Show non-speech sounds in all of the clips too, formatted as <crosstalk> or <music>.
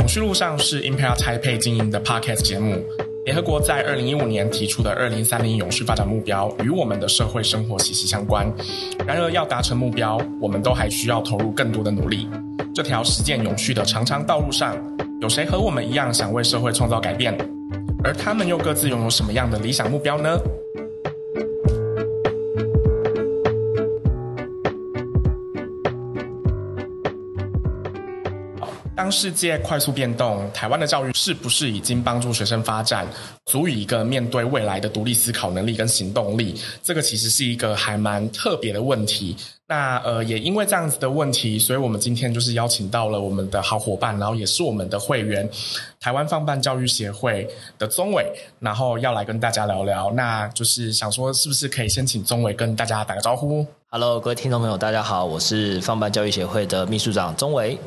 永续路上是 Impact Taipei 经营的 Podcast 节目。联合国在二零一五年提出的二零三零永续发展目标与我们的社会生活息息相关。然而，要达成目标，我们都还需要投入更多的努力。这条实践永续的长长道路上，有谁和我们一样想为社会创造改变？而他们又各自拥有什么样的理想目标呢？世界快速变动，台湾的教育是不是已经帮助学生发展，足以一个面对未来的独立思考能力跟行动力？这个其实是一个还蛮特别的问题。那呃，也因为这样子的问题，所以我们今天就是邀请到了我们的好伙伴，然后也是我们的会员，台湾放办教育协会的宗纬，然后要来跟大家聊聊。那就是想说，是不是可以先请宗纬跟大家打个招呼？Hello，各位听众朋友，大家好，我是放办教育协会的秘书长宗纬。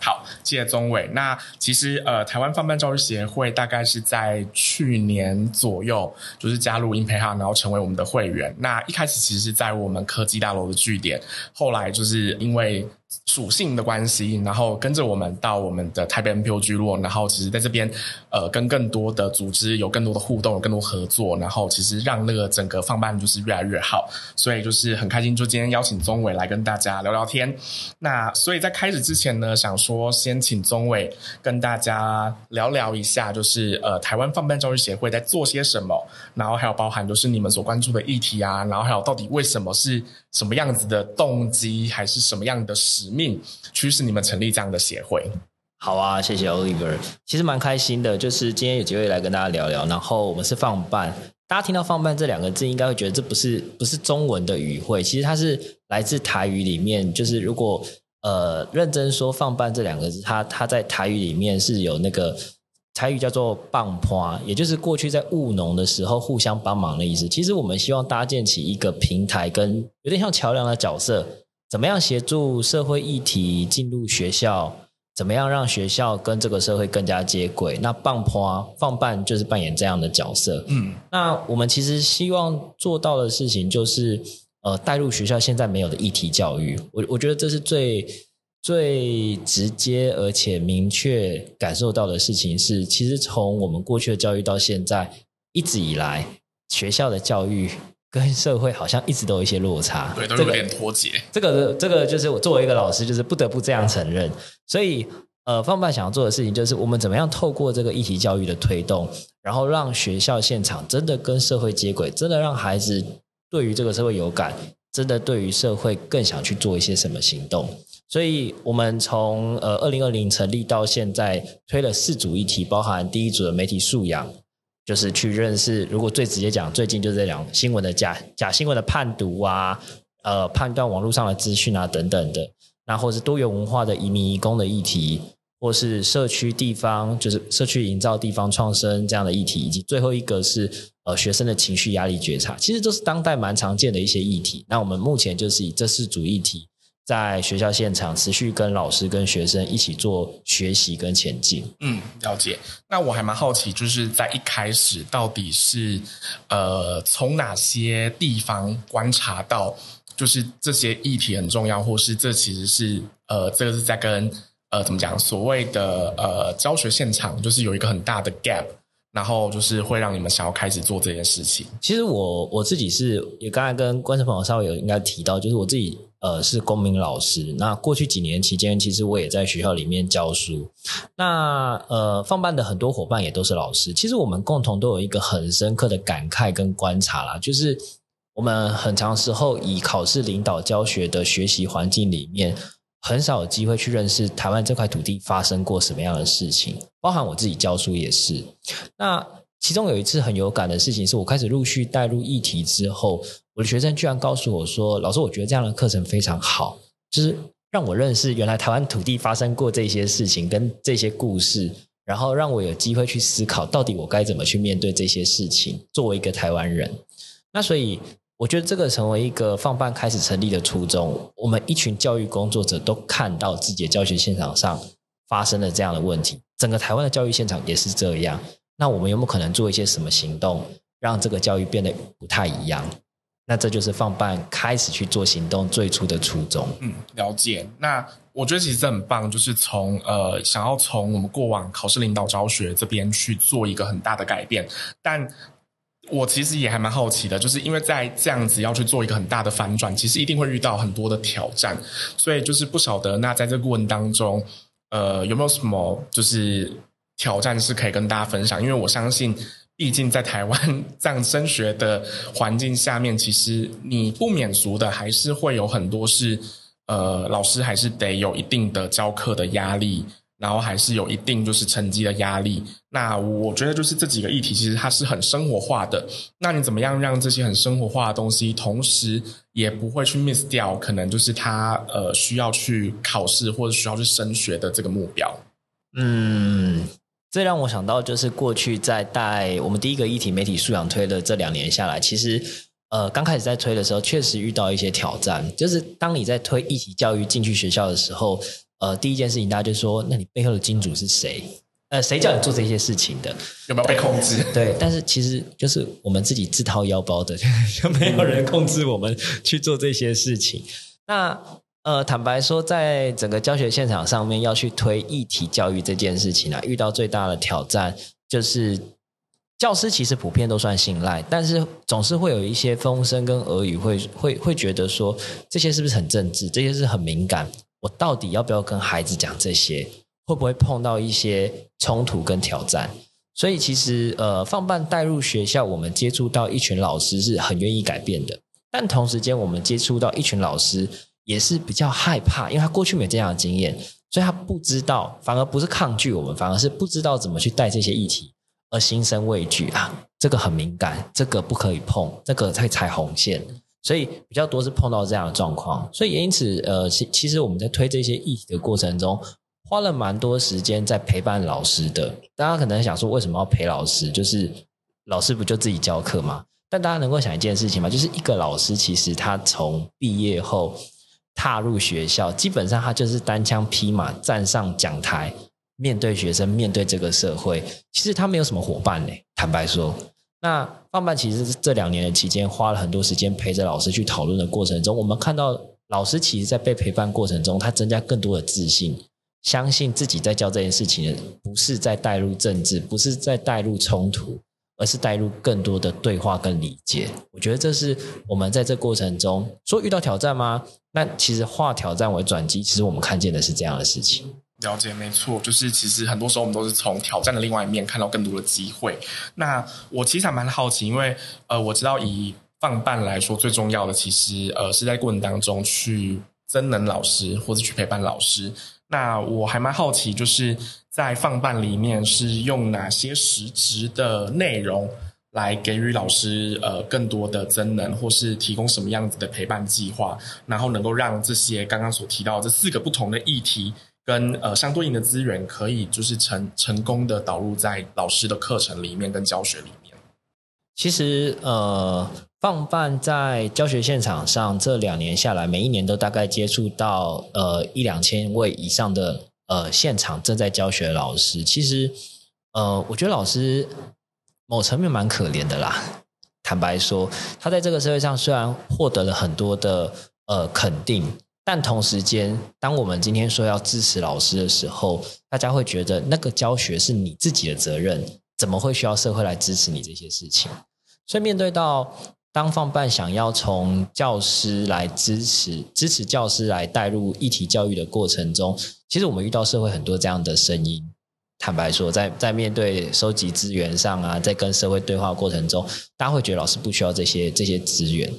好，谢谢宗伟。那其实呃，台湾放慢教育协会大概是在去年左右，就是加入 InPha，然后成为我们的会员。那一开始其实是在我们科技大楼的据点，后来就是因为。属性的关系，然后跟着我们到我们的台北 NPO 聚落，然后其实在这边，呃，跟更多的组织有更多的互动，有更多合作，然后其实让那个整个放办就是越来越好，所以就是很开心，就今天邀请宗伟来跟大家聊聊天。那所以在开始之前呢，想说先请宗伟跟大家聊聊一下，就是呃，台湾放办教育协会在做些什么，然后还有包含就是你们所关注的议题啊，然后还有到底为什么是什么样子的动机，还是什么样的。使命驱使你们成立这样的协会。好啊，谢谢 Oliver。其实蛮开心的，就是今天有机会来跟大家聊聊。然后我们是放办，大家听到“放办”这两个字，应该会觉得这不是不是中文的语汇。其实它是来自台语里面，就是如果呃认真说“放办”这两个字，它它在台语里面是有那个台语叫做“棒坡”，也就是过去在务农的时候互相帮忙的意思。其实我们希望搭建起一个平台，跟有点像桥梁的角色。怎么样协助社会议题进入学校？怎么样让学校跟这个社会更加接轨？那棒坡放办就是扮演这样的角色。嗯，那我们其实希望做到的事情就是，呃，带入学校现在没有的议题教育。我我觉得这是最最直接而且明确感受到的事情是，其实从我们过去的教育到现在，一直以来学校的教育。跟社会好像一直都有一些落差，对，都有点脱节。这个这个就是我作为一个老师，就是不得不这样承认。所以，呃，放办想要做的事情就是，我们怎么样透过这个议题教育的推动，然后让学校现场真的跟社会接轨，真的让孩子对于这个社会有感，真的对于社会更想去做一些什么行动。所以，我们从呃二零二零成立到现在，推了四组议题，包含第一组的媒体素养。就是去认识，如果最直接讲，最近就是在讲新闻的假假新闻的判读啊，呃，判断网络上的资讯啊等等的，那或是多元文化的移民移工的议题，或是社区地方，就是社区营造地方创生这样的议题，以及最后一个是呃学生的情绪压力觉察，其实都是当代蛮常见的一些议题。那我们目前就是以这四组议题。在学校现场持续跟老师跟学生一起做学习跟前进。嗯，了解。那我还蛮好奇，就是在一开始到底是呃从哪些地方观察到，就是这些议题很重要，或是这其实是呃这个是在跟呃怎么讲所谓的呃教学现场，就是有一个很大的 gap，然后就是会让你们想要开始做这件事情。其实我我自己是也刚才跟观众朋友稍微有应该提到，就是我自己。呃，是公民老师。那过去几年期间，其实我也在学校里面教书。那呃，放办的很多伙伴也都是老师。其实我们共同都有一个很深刻的感慨跟观察啦，就是我们很长时候以考试领导教学的学习环境里面，很少有机会去认识台湾这块土地发生过什么样的事情。包含我自己教书也是。那其中有一次很有感的事情，是我开始陆续带入议题之后。我的学生居然告诉我说：“老师，我觉得这样的课程非常好，就是让我认识原来台湾土地发生过这些事情跟这些故事，然后让我有机会去思考，到底我该怎么去面对这些事情。作为一个台湾人，那所以我觉得这个成为一个放办开始成立的初衷，我们一群教育工作者都看到自己的教学现场上发生了这样的问题，整个台湾的教育现场也是这样。那我们有没有可能做一些什么行动，让这个教育变得不太一样？”那这就是放办开始去做行动最初的初衷。嗯，了解。那我觉得其实这很棒，就是从呃想要从我们过往考试领导教学这边去做一个很大的改变，但我其实也还蛮好奇的，就是因为在这样子要去做一个很大的反转，其实一定会遇到很多的挑战，所以就是不晓得那在这个过程当中，呃有没有什么就是挑战是可以跟大家分享？因为我相信。毕竟在台湾这样升学的环境下面，其实你不免俗的还是会有很多是，呃，老师还是得有一定的教课的压力，然后还是有一定就是成绩的压力。那我觉得就是这几个议题其实它是很生活化的。那你怎么样让这些很生活化的东西，同时也不会去 miss 掉可能就是他呃需要去考试或者需要去升学的这个目标？嗯。这让我想到，就是过去在带我们第一个议题媒体素养推的这两年下来，其实呃刚开始在推的时候，确实遇到一些挑战。就是当你在推议题教育进去学校的时候，呃，第一件事情大家就说：那你背后的金主是谁？呃，谁叫你做这些事情的？有没有被控制？对，但是其实就是我们自己自掏腰包的，<laughs> 就没有人控制我们去做这些事情。那。呃，坦白说，在整个教学现场上面要去推议题教育这件事情啊，遇到最大的挑战就是教师其实普遍都算信赖，但是总是会有一些风声跟耳语会会会觉得说，这些是不是很政治？这些是很敏感，我到底要不要跟孩子讲这些？会不会碰到一些冲突跟挑战？所以其实呃，放办带入学校，我们接触到一群老师是很愿意改变的，但同时间我们接触到一群老师。也是比较害怕，因为他过去没有这样的经验，所以他不知道，反而不是抗拒我们，反而是不知道怎么去带这些议题，而心生畏惧啊。这个很敏感，这个不可以碰，这个会踩红线，所以比较多是碰到这样的状况。所以也因此，呃，其其实我们在推这些议题的过程中，花了蛮多时间在陪伴老师的。大家可能想说，为什么要陪老师？就是老师不就自己教课吗？但大家能够想一件事情吗？就是一个老师，其实他从毕业后。踏入学校，基本上他就是单枪匹马站上讲台，面对学生，面对这个社会。其实他没有什么伙伴呢。坦白说，那放办其实这两年的期间，花了很多时间陪着老师去讨论的过程中，我们看到老师其实在被陪伴过程中，他增加更多的自信，相信自己在教这件事情，不是在带入政治，不是在带入冲突。而是带入更多的对话跟理解，我觉得这是我们在这过程中说遇到挑战吗？那其实化挑战为转机，其实我们看见的是这样的事情。了解，没错，就是其实很多时候我们都是从挑战的另外一面看到更多的机会。那我其实还蛮好奇，因为呃，我知道以放办来说，最重要的其实呃是在过程当中去增能老师或者去陪伴老师。那我还蛮好奇，就是在放办里面是用哪些实质的内容来给予老师呃更多的增能，或是提供什么样子的陪伴计划，然后能够让这些刚刚所提到这四个不同的议题跟呃相对应的资源，可以就是成成功的导入在老师的课程里面跟教学里面。其实呃。放办在教学现场上，这两年下来，每一年都大概接触到呃一两千位以上的呃现场正在教学的老师。其实，呃，我觉得老师某层面蛮可怜的啦。坦白说，他在这个社会上虽然获得了很多的呃肯定，但同时间，当我们今天说要支持老师的时候，大家会觉得那个教学是你自己的责任，怎么会需要社会来支持你这些事情？所以面对到。当放办想要从教师来支持、支持教师来带入议题教育的过程中，其实我们遇到社会很多这样的声音。坦白说，在在面对收集资源上啊，在跟社会对话过程中，大家会觉得老师不需要这些这些资源。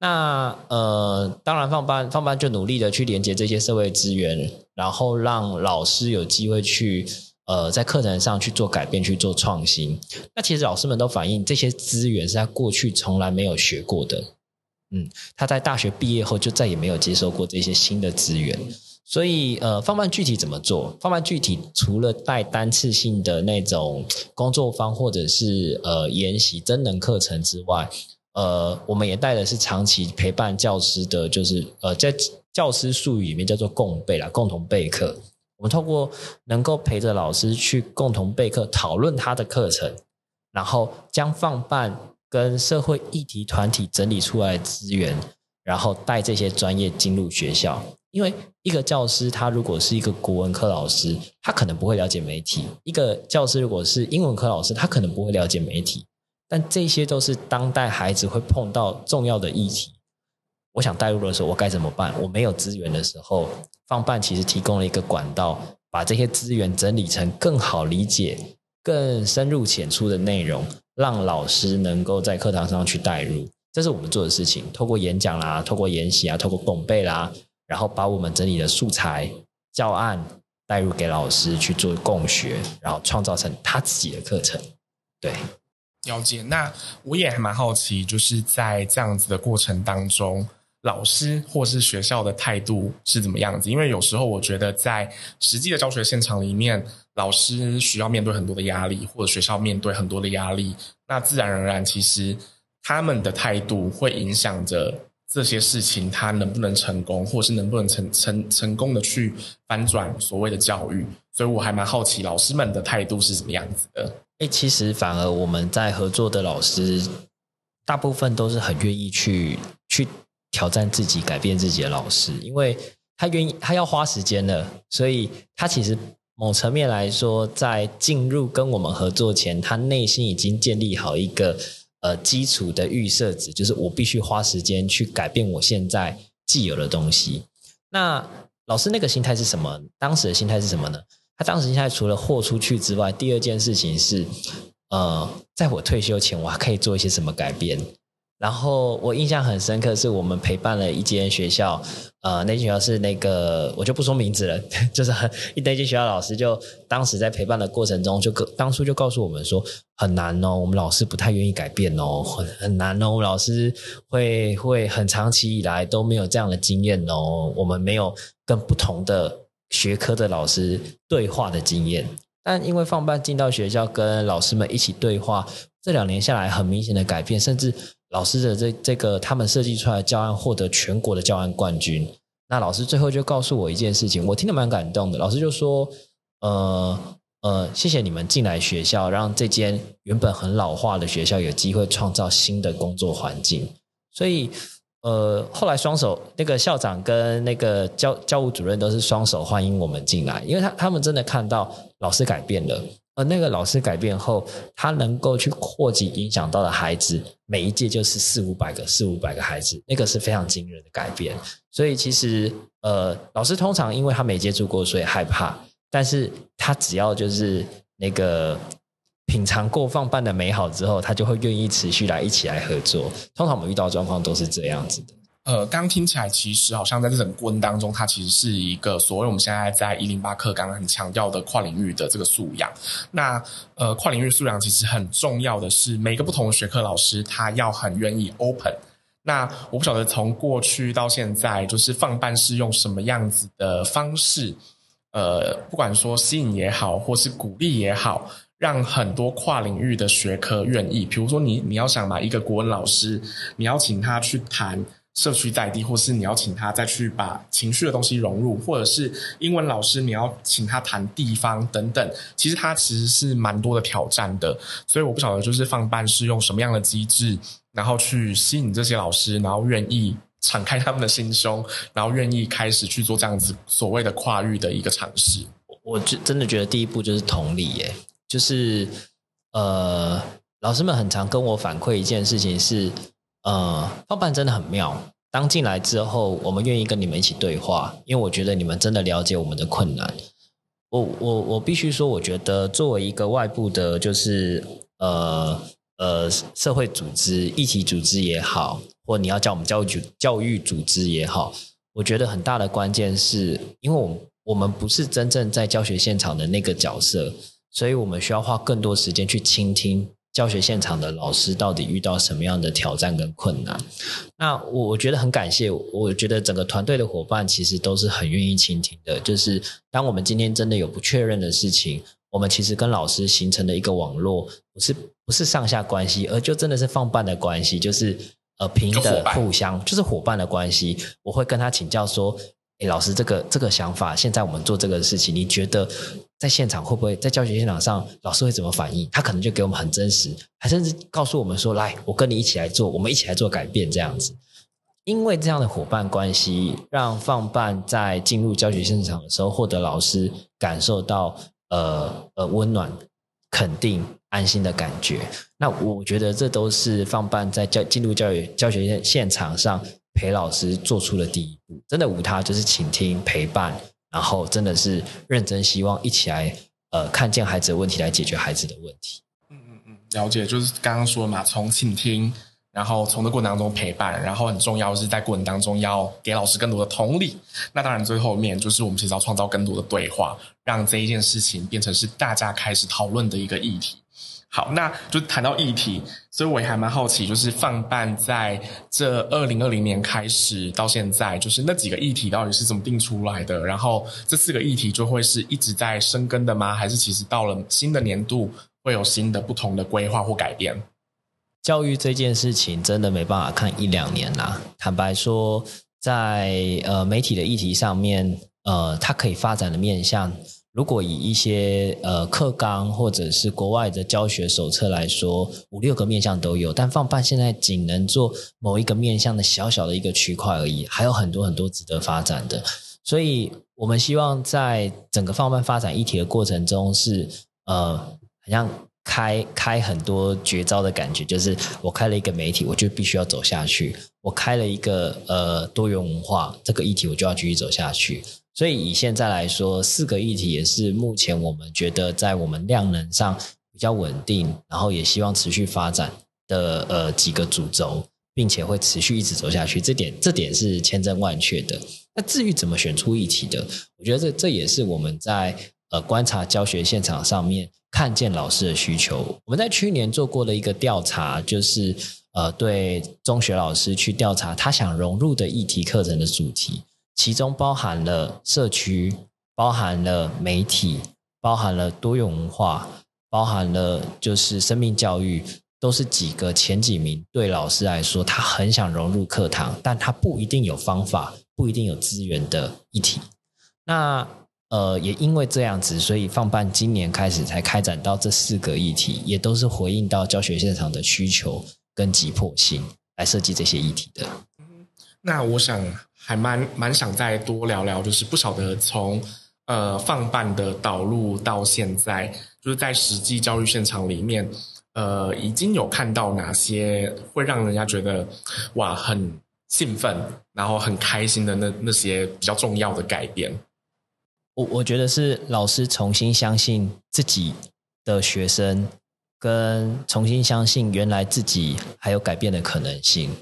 那呃，当然放班放班就努力的去连接这些社会资源，然后让老师有机会去。呃，在课程上去做改变，去做创新。那其实老师们都反映，这些资源是他过去从来没有学过的。嗯，他在大学毕业后就再也没有接受过这些新的资源。所以，呃，放慢具体怎么做？放慢具体除了带单次性的那种工作坊或者是呃研习真能课程之外，呃，我们也带的是长期陪伴教师的，就是呃，在教师术语里面叫做共备啦，共同备课。我们透过能够陪着老师去共同备课、讨论他的课程，然后将放办跟社会议题团体整理出来的资源，然后带这些专业进入学校。因为一个教师，他如果是一个国文科老师，他可能不会了解媒体；一个教师如果是英文科老师，他可能不会了解媒体。但这些都是当代孩子会碰到重要的议题。我想带入的时候，我该怎么办？我没有资源的时候，放办其实提供了一个管道，把这些资源整理成更好理解、更深入浅出的内容，让老师能够在课堂上去带入。这是我们做的事情，透过演讲啦，透过研习啊，透过拱背啦，然后把我们整理的素材、教案带入给老师去做共学，然后创造成他自己的课程。对。了解，那我也还蛮好奇，就是在这样子的过程当中，老师或是学校的态度是怎么样子？因为有时候我觉得在实际的教学现场里面，老师需要面对很多的压力，或者学校面对很多的压力，那自然而然，其实他们的态度会影响着这些事情，他能不能成功，或是能不能成成成功的去翻转所谓的教育。所以我还蛮好奇，老师们的态度是怎么样子的。哎，其实反而我们在合作的老师，大部分都是很愿意去去挑战自己、改变自己的老师，因为他愿意，他要花时间的，所以他其实某层面来说，在进入跟我们合作前，他内心已经建立好一个呃基础的预设值，就是我必须花时间去改变我现在既有的东西。那老师那个心态是什么？当时的心态是什么呢？他当时现在除了豁出去之外，第二件事情是，呃，在我退休前，我还可以做一些什么改变？然后我印象很深刻，是我们陪伴了一间学校，呃，那间学校是那个我就不说名字了，<laughs> 就是一那间学校老师就当时在陪伴的过程中，就当初就告诉我们说很难哦，我们老师不太愿意改变哦，很很难哦，我们老师会会很长期以来都没有这样的经验哦，我们没有跟不同的。学科的老师对话的经验，但因为放班进到学校跟老师们一起对话，这两年下来很明显的改变，甚至老师的这这个他们设计出来的教案获得全国的教案冠军。那老师最后就告诉我一件事情，我听得蛮感动的。老师就说：“呃呃，谢谢你们进来学校，让这间原本很老化的学校有机会创造新的工作环境。”所以。呃，后来双手那个校长跟那个教教务主任都是双手欢迎我们进来，因为他他们真的看到老师改变了，而那个老师改变后，他能够去扩及影响到的孩子，每一届就是四五百个，四五百个孩子，那个是非常惊人的改变。所以其实呃，老师通常因为他没接触过，所以害怕，但是他只要就是那个。品尝过放办的美好之后，他就会愿意持续来一起来合作。通常我们遇到状况都是这样子的。呃，刚听起来其实好像在这整个过程当中，它其实是一个所谓我们现在在一零八课刚刚很强调的跨领域的这个素养。那呃，跨领域素养其实很重要的是，每个不同的学科老师他要很愿意 open。那我不晓得从过去到现在，就是放办是用什么样子的方式，呃，不管说吸引也好，或是鼓励也好。让很多跨领域的学科愿意，比如说你你要想把一个国文老师，你要请他去谈社区在地，或是你要请他再去把情绪的东西融入，或者是英文老师，你要请他谈地方等等，其实他其实是蛮多的挑战的。所以我不晓得就是放办是用什么样的机制，然后去吸引这些老师，然后愿意敞开他们的心胸，然后愿意开始去做这样子所谓的跨域的一个尝试。我就真的觉得第一步就是同理耶。就是，呃，老师们很常跟我反馈一件事情是，呃，放办真的很妙。当进来之后，我们愿意跟你们一起对话，因为我觉得你们真的了解我们的困难。我我我必须说，我觉得作为一个外部的，就是呃呃社会组织、议题组织也好，或你要叫我们教育组教育组织也好，我觉得很大的关键是，因为我们我们不是真正在教学现场的那个角色。所以我们需要花更多时间去倾听教学现场的老师到底遇到什么样的挑战跟困难。那我我觉得很感谢，我觉得整个团队的伙伴其实都是很愿意倾听的。就是当我们今天真的有不确认的事情，我们其实跟老师形成的一个网络，不是不是上下关系，而就真的是放伴的关系，就是呃平等互相，就是伙伴的关系。我会跟他请教说。哎，老师，这个这个想法，现在我们做这个事情，你觉得在现场会不会在教学现场上，老师会怎么反应？他可能就给我们很真实，还甚至告诉我们说，来，我跟你一起来做，我们一起来做改变，这样子。因为这样的伙伴关系，让放办在进入教学现场的时候，获得老师感受到呃呃温暖、肯定、安心的感觉。那我觉得这都是放办在教进入教育教学现现场上。陪老师做出了第一步，真的无他，就是倾听、陪伴，然后真的是认真，希望一起来，呃，看见孩子的问题，来解决孩子的问题。嗯嗯嗯，了解，就是刚刚说嘛，从倾听，然后从这过程当中陪伴，然后很重要是在过程当中要给老师更多的同理。那当然，最后面就是我们其实要创造更多的对话，让这一件事情变成是大家开始讨论的一个议题。好，那就谈到议题，所以我也还蛮好奇，就是放办在这二零二零年开始到现在，就是那几个议题到底是怎么定出来的？然后这四个议题就会是一直在深耕的吗？还是其实到了新的年度会有新的不同的规划或改变？教育这件事情真的没办法看一两年啦。坦白说，在呃媒体的议题上面，呃，它可以发展的面向。如果以一些呃课纲或者是国外的教学手册来说，五六个面向都有，但放办现在仅能做某一个面向的小小的一个区块而已，还有很多很多值得发展的。所以我们希望在整个放办发展议题的过程中是，是呃，好像开开很多绝招的感觉，就是我开了一个媒体，我就必须要走下去；我开了一个呃多元文化这个议题，我就要继续走下去。所以以现在来说，四个议题也是目前我们觉得在我们量能上比较稳定，然后也希望持续发展的呃几个主轴，并且会持续一直走下去。这点这点是千真万确的。那至于怎么选出议题的，我觉得这这也是我们在呃观察教学现场上面看见老师的需求。我们在去年做过的一个调查，就是呃对中学老师去调查他想融入的议题课程的主题。其中包含了社区，包含了媒体，包含了多元文化，包含了就是生命教育，都是几个前几名。对老师来说，他很想融入课堂，但他不一定有方法，不一定有资源的议题。那呃，也因为这样子，所以放办今年开始才开展到这四个议题，也都是回应到教学现场的需求跟急迫性来设计这些议题的。那我想。还蛮蛮想再多聊聊，就是不晓得从呃放办的导入到现在，就是在实际教育现场里面，呃，已经有看到哪些会让人家觉得哇很兴奋，然后很开心的那那些比较重要的改变。我我觉得是老师重新相信自己的学生，跟重新相信原来自己还有改变的可能性。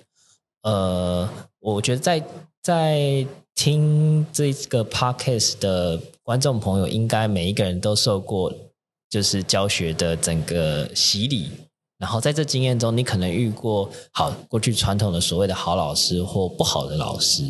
呃，我觉得在。在听这个 podcast 的观众朋友，应该每一个人都受过就是教学的整个洗礼，然后在这经验中，你可能遇过好过去传统的所谓的好老师或不好的老师，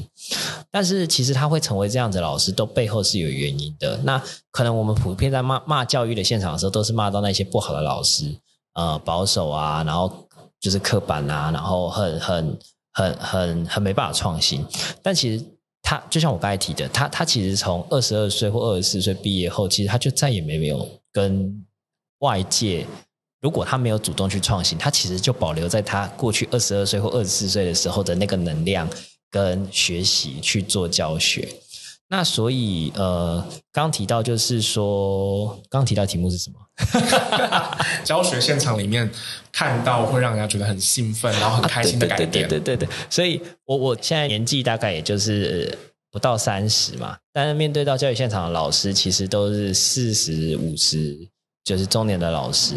但是其实他会成为这样子的老师，都背后是有原因的。那可能我们普遍在骂骂教育的现场的时候，都是骂到那些不好的老师，呃，保守啊，然后就是刻板啊，然后很很。很很很没办法创新，但其实他就像我刚才提的，他他其实从二十二岁或二十四岁毕业后，其实他就再也没有跟外界，如果他没有主动去创新，他其实就保留在他过去二十二岁或二十四岁的时候的那个能量跟学习去做教学。那所以呃，刚提到就是说，刚提到题目是什么？<laughs> 教学现场里面看到会让人家觉得很兴奋，然后很开心的改变。对对对对对，所以我我现在年纪大概也就是不到三十嘛，但是面对到教育现场的老师，其实都是四十五十，就是中年的老师。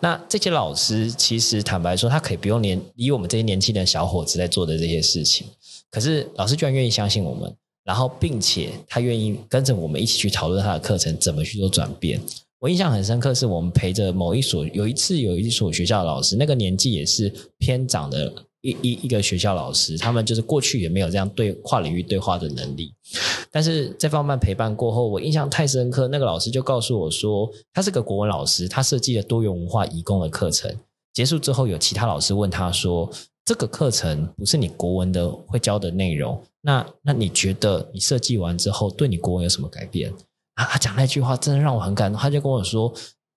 那这些老师其实坦白说，他可以不用年以我们这些年轻的小伙子在做的这些事情，可是老师居然愿意相信我们，然后并且他愿意跟着我们一起去讨论他的课程怎么去做转变。我印象很深刻，是我们陪着某一所，有一次有一所学校的老师，那个年纪也是偏长的一一一个学校老师，他们就是过去也没有这样对跨领域对话的能力，但是在放慢陪伴过后，我印象太深刻，那个老师就告诉我说，他是个国文老师，他设计了多元文化移工的课程，结束之后有其他老师问他说，这个课程不是你国文的会教的内容，那那你觉得你设计完之后对你国文有什么改变？啊，他讲那句话真的让我很感动，他就跟我说。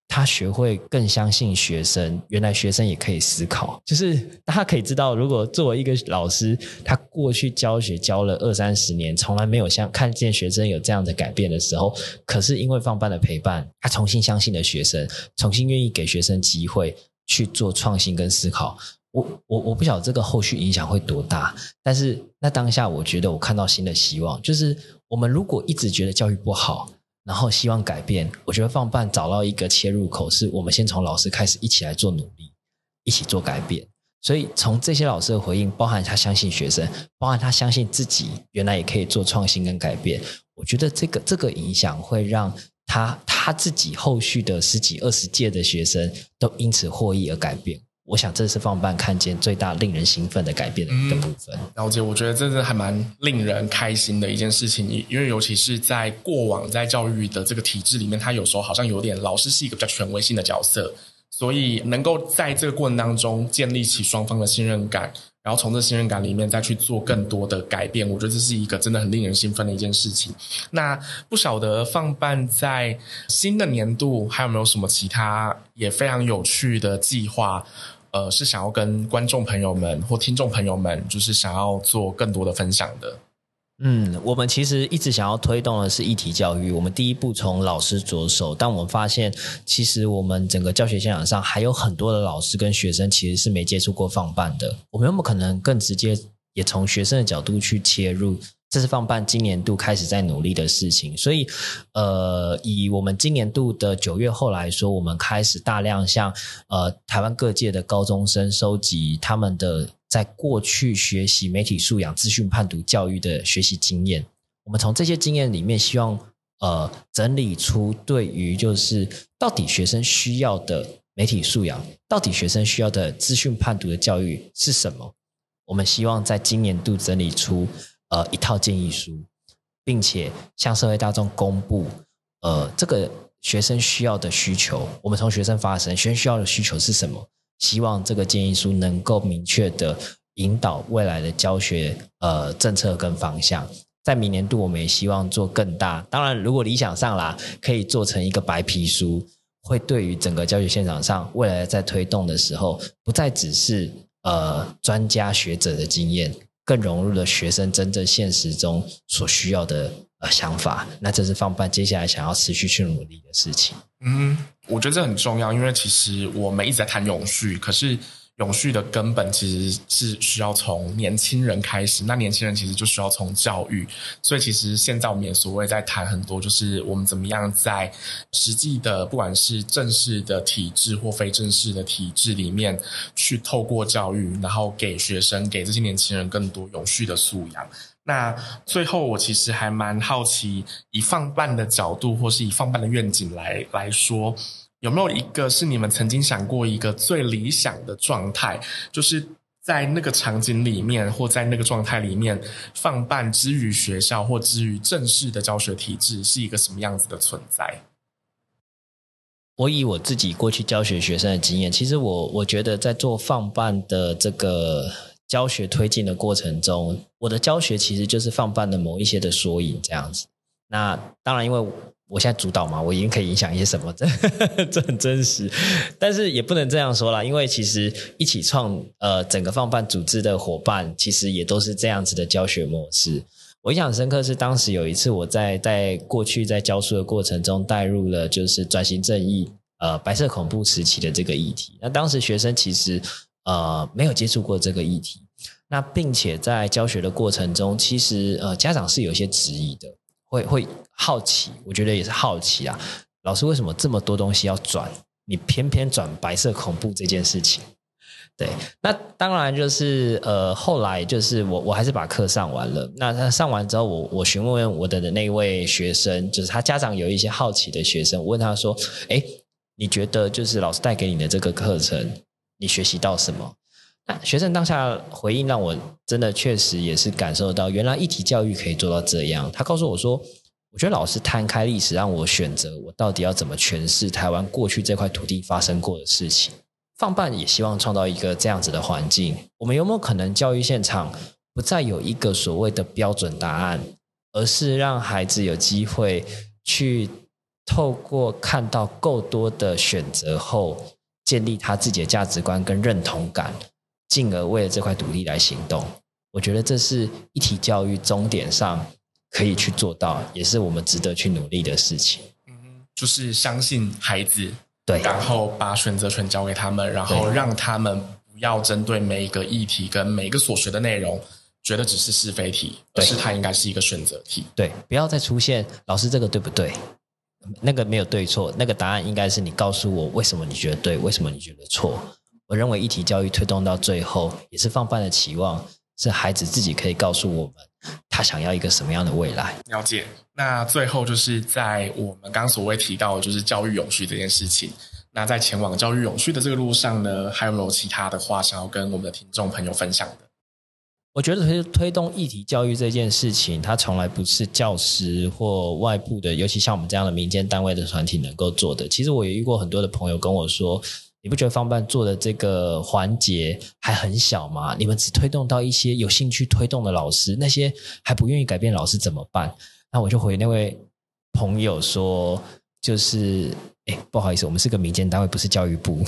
他学会更相信学生，原来学生也可以思考，就是他可以知道，如果作为一个老师，他过去教学教了二三十年，从来没有像看见学生有这样的改变的时候，可是因为放班的陪伴，他重新相信了学生，重新愿意给学生机会去做创新跟思考。我我我不晓得这个后续影响会多大，但是那当下我觉得我看到新的希望，就是我们如果一直觉得教育不好。然后希望改变，我觉得放办找到一个切入口，是我们先从老师开始一起来做努力，一起做改变。所以从这些老师的回应，包含他相信学生，包含他相信自己，原来也可以做创新跟改变。我觉得这个这个影响会让他他自己后续的十几二十届的学生都因此获益而改变。我想这是放办看见最大令人兴奋的改变的一个部分。嗯，了解，我觉得这是还蛮令人开心的一件事情，因为尤其是在过往在教育的这个体制里面，他有时候好像有点老师是一个比较权威性的角色，所以能够在这个过程当中建立起双方的信任感，然后从这信任感里面再去做更多的改变，我觉得这是一个真的很令人兴奋的一件事情。那不晓得放办在新的年度还有没有什么其他也非常有趣的计划？呃，是想要跟观众朋友们或听众朋友们，就是想要做更多的分享的。嗯，我们其实一直想要推动的是议题教育。我们第一步从老师着手，但我们发现，其实我们整个教学现场上还有很多的老师跟学生其实是没接触过放办的。我们有没有可能更直接，也从学生的角度去切入？这是放办今年度开始在努力的事情，所以，呃，以我们今年度的九月后来说，我们开始大量向呃台湾各界的高中生收集他们的在过去学习媒体素养、资讯判读教育的学习经验。我们从这些经验里面，希望呃整理出对于就是到底学生需要的媒体素养，到底学生需要的资讯判读的教育是什么？我们希望在今年度整理出。呃，一套建议书，并且向社会大众公布，呃，这个学生需要的需求，我们从学生发生，学生需要的需求是什么？希望这个建议书能够明确的引导未来的教学呃政策跟方向。在明年度，我们也希望做更大。当然，如果理想上啦，可以做成一个白皮书，会对于整个教学现场上未来在推动的时候，不再只是呃专家学者的经验。更融入了学生真正现实中所需要的呃想法，那这是放办接下来想要持续去努力的事情。嗯，我觉得这很重要，因为其实我们一直在谈永续，可是。永续的根本其实是需要从年轻人开始，那年轻人其实就需要从教育，所以其实现在我们也所谓在谈很多，就是我们怎么样在实际的不管是正式的体制或非正式的体制里面，去透过教育，然后给学生给这些年轻人更多永续的素养。那最后我其实还蛮好奇，以放办的角度或是以放办的愿景来来说。有没有一个是你们曾经想过一个最理想的状态，就是在那个场景里面，或在那个状态里面，放办之于学校或之于正式的教学体制是一个什么样子的存在？我以我自己过去教学学生的经验，其实我我觉得在做放办的这个教学推进的过程中，我的教学其实就是放办的某一些的缩影这样子。那当然，因为我现在主导嘛，我已经可以影响一些什么，这 <laughs> 这很真实。但是也不能这样说啦，因为其实一起创呃整个放办组织的伙伴，其实也都是这样子的教学模式。我印象深刻是当时有一次我在在过去在教书的过程中带入了就是转型正义呃白色恐怖时期的这个议题。那当时学生其实呃没有接触过这个议题，那并且在教学的过程中，其实呃家长是有些质疑的。会会好奇，我觉得也是好奇啊。老师为什么这么多东西要转？你偏偏转白色恐怖这件事情？对，那当然就是呃，后来就是我我还是把课上完了。那他上完之后，我我询问我的那位学生，就是他家长有一些好奇的学生，我问他说：“诶，你觉得就是老师带给你的这个课程，你学习到什么？”学生当下回应让我真的确实也是感受到，原来一体教育可以做到这样。他告诉我说：“我觉得老师摊开历史，让我选择我到底要怎么诠释台湾过去这块土地发生过的事情。放办也希望创造一个这样子的环境。我们有没有可能教育现场不再有一个所谓的标准答案，而是让孩子有机会去透过看到够多的选择后，建立他自己的价值观跟认同感，进而为了这块土地来行动？我觉得这是一体教育终点上可以去做到，也是我们值得去努力的事情。嗯，就是相信孩子。对，然后把选择权交给他们，然后让他们不要针对每一个议题跟每一个所学的内容，觉得只是是非题，而是它应该是一个选择题。对，不要再出现老师这个对不对？那个没有对错，那个答案应该是你告诉我为什么你觉得对，为什么你觉得错。我认为一体教育推动到最后，也是放办的期望，是孩子自己可以告诉我们。他想要一个什么样的未来？了解。那最后就是在我们刚所谓提到，就是教育永续这件事情。那在前往教育永续的这个路上呢，还有没有其他的话想要跟我们的听众朋友分享的？我觉得推推动议题教育这件事情，它从来不是教师或外部的，尤其像我们这样的民间单位的团体能够做的。其实我也遇过很多的朋友跟我说。你不觉得方办做的这个环节还很小吗？你们只推动到一些有兴趣推动的老师，那些还不愿意改变老师怎么办？那我就回那位朋友说，就是，哎，不好意思，我们是个民间单位，不是教育部，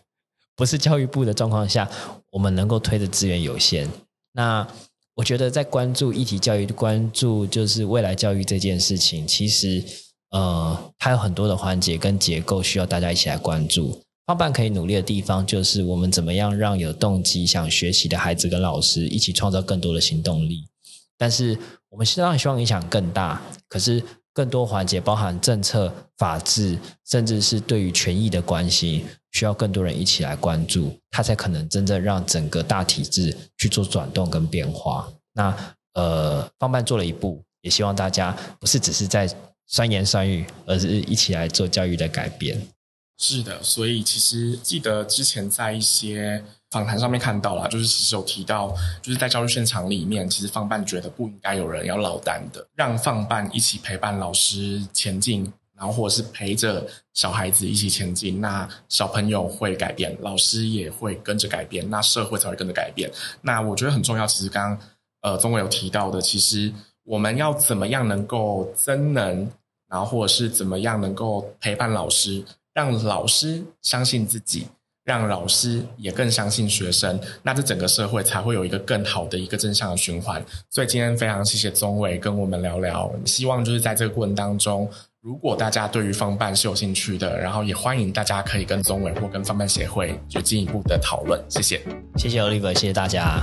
<laughs> 不是教育部的状况下，我们能够推的资源有限。那我觉得在关注议题教育，关注就是未来教育这件事情，其实呃，它有很多的环节跟结构需要大家一起来关注。放办可以努力的地方，就是我们怎么样让有动机想学习的孩子跟老师一起创造更多的行动力。但是我们当然希望影响更大，可是更多环节包含政策、法治，甚至是对于权益的关系，需要更多人一起来关注，它才可能真正让整个大体制去做转动跟变化。那呃，放办做了一步，也希望大家不是只是在酸言酸语，而是一起来做教育的改变。是的，所以其实记得之前在一些访谈上面看到了，就是其实有提到，就是在教育现场里面，其实放办觉得不应该有人要落单的，让放办一起陪伴老师前进，然后或者是陪着小孩子一起前进，那小朋友会改变，老师也会跟着改变，那社会才会跟着改变。那我觉得很重要，其实刚刚呃宗纬有提到的，其实我们要怎么样能够增能，然后或者是怎么样能够陪伴老师。让老师相信自己，让老师也更相信学生，那这整个社会才会有一个更好的一个正向的循环。所以今天非常谢谢宗伟跟我们聊聊，希望就是在这个过程当中，如果大家对于方办是有兴趣的，然后也欢迎大家可以跟宗伟或跟方办协会就进一步的讨论。谢谢，谢谢 Oliver，谢谢大家。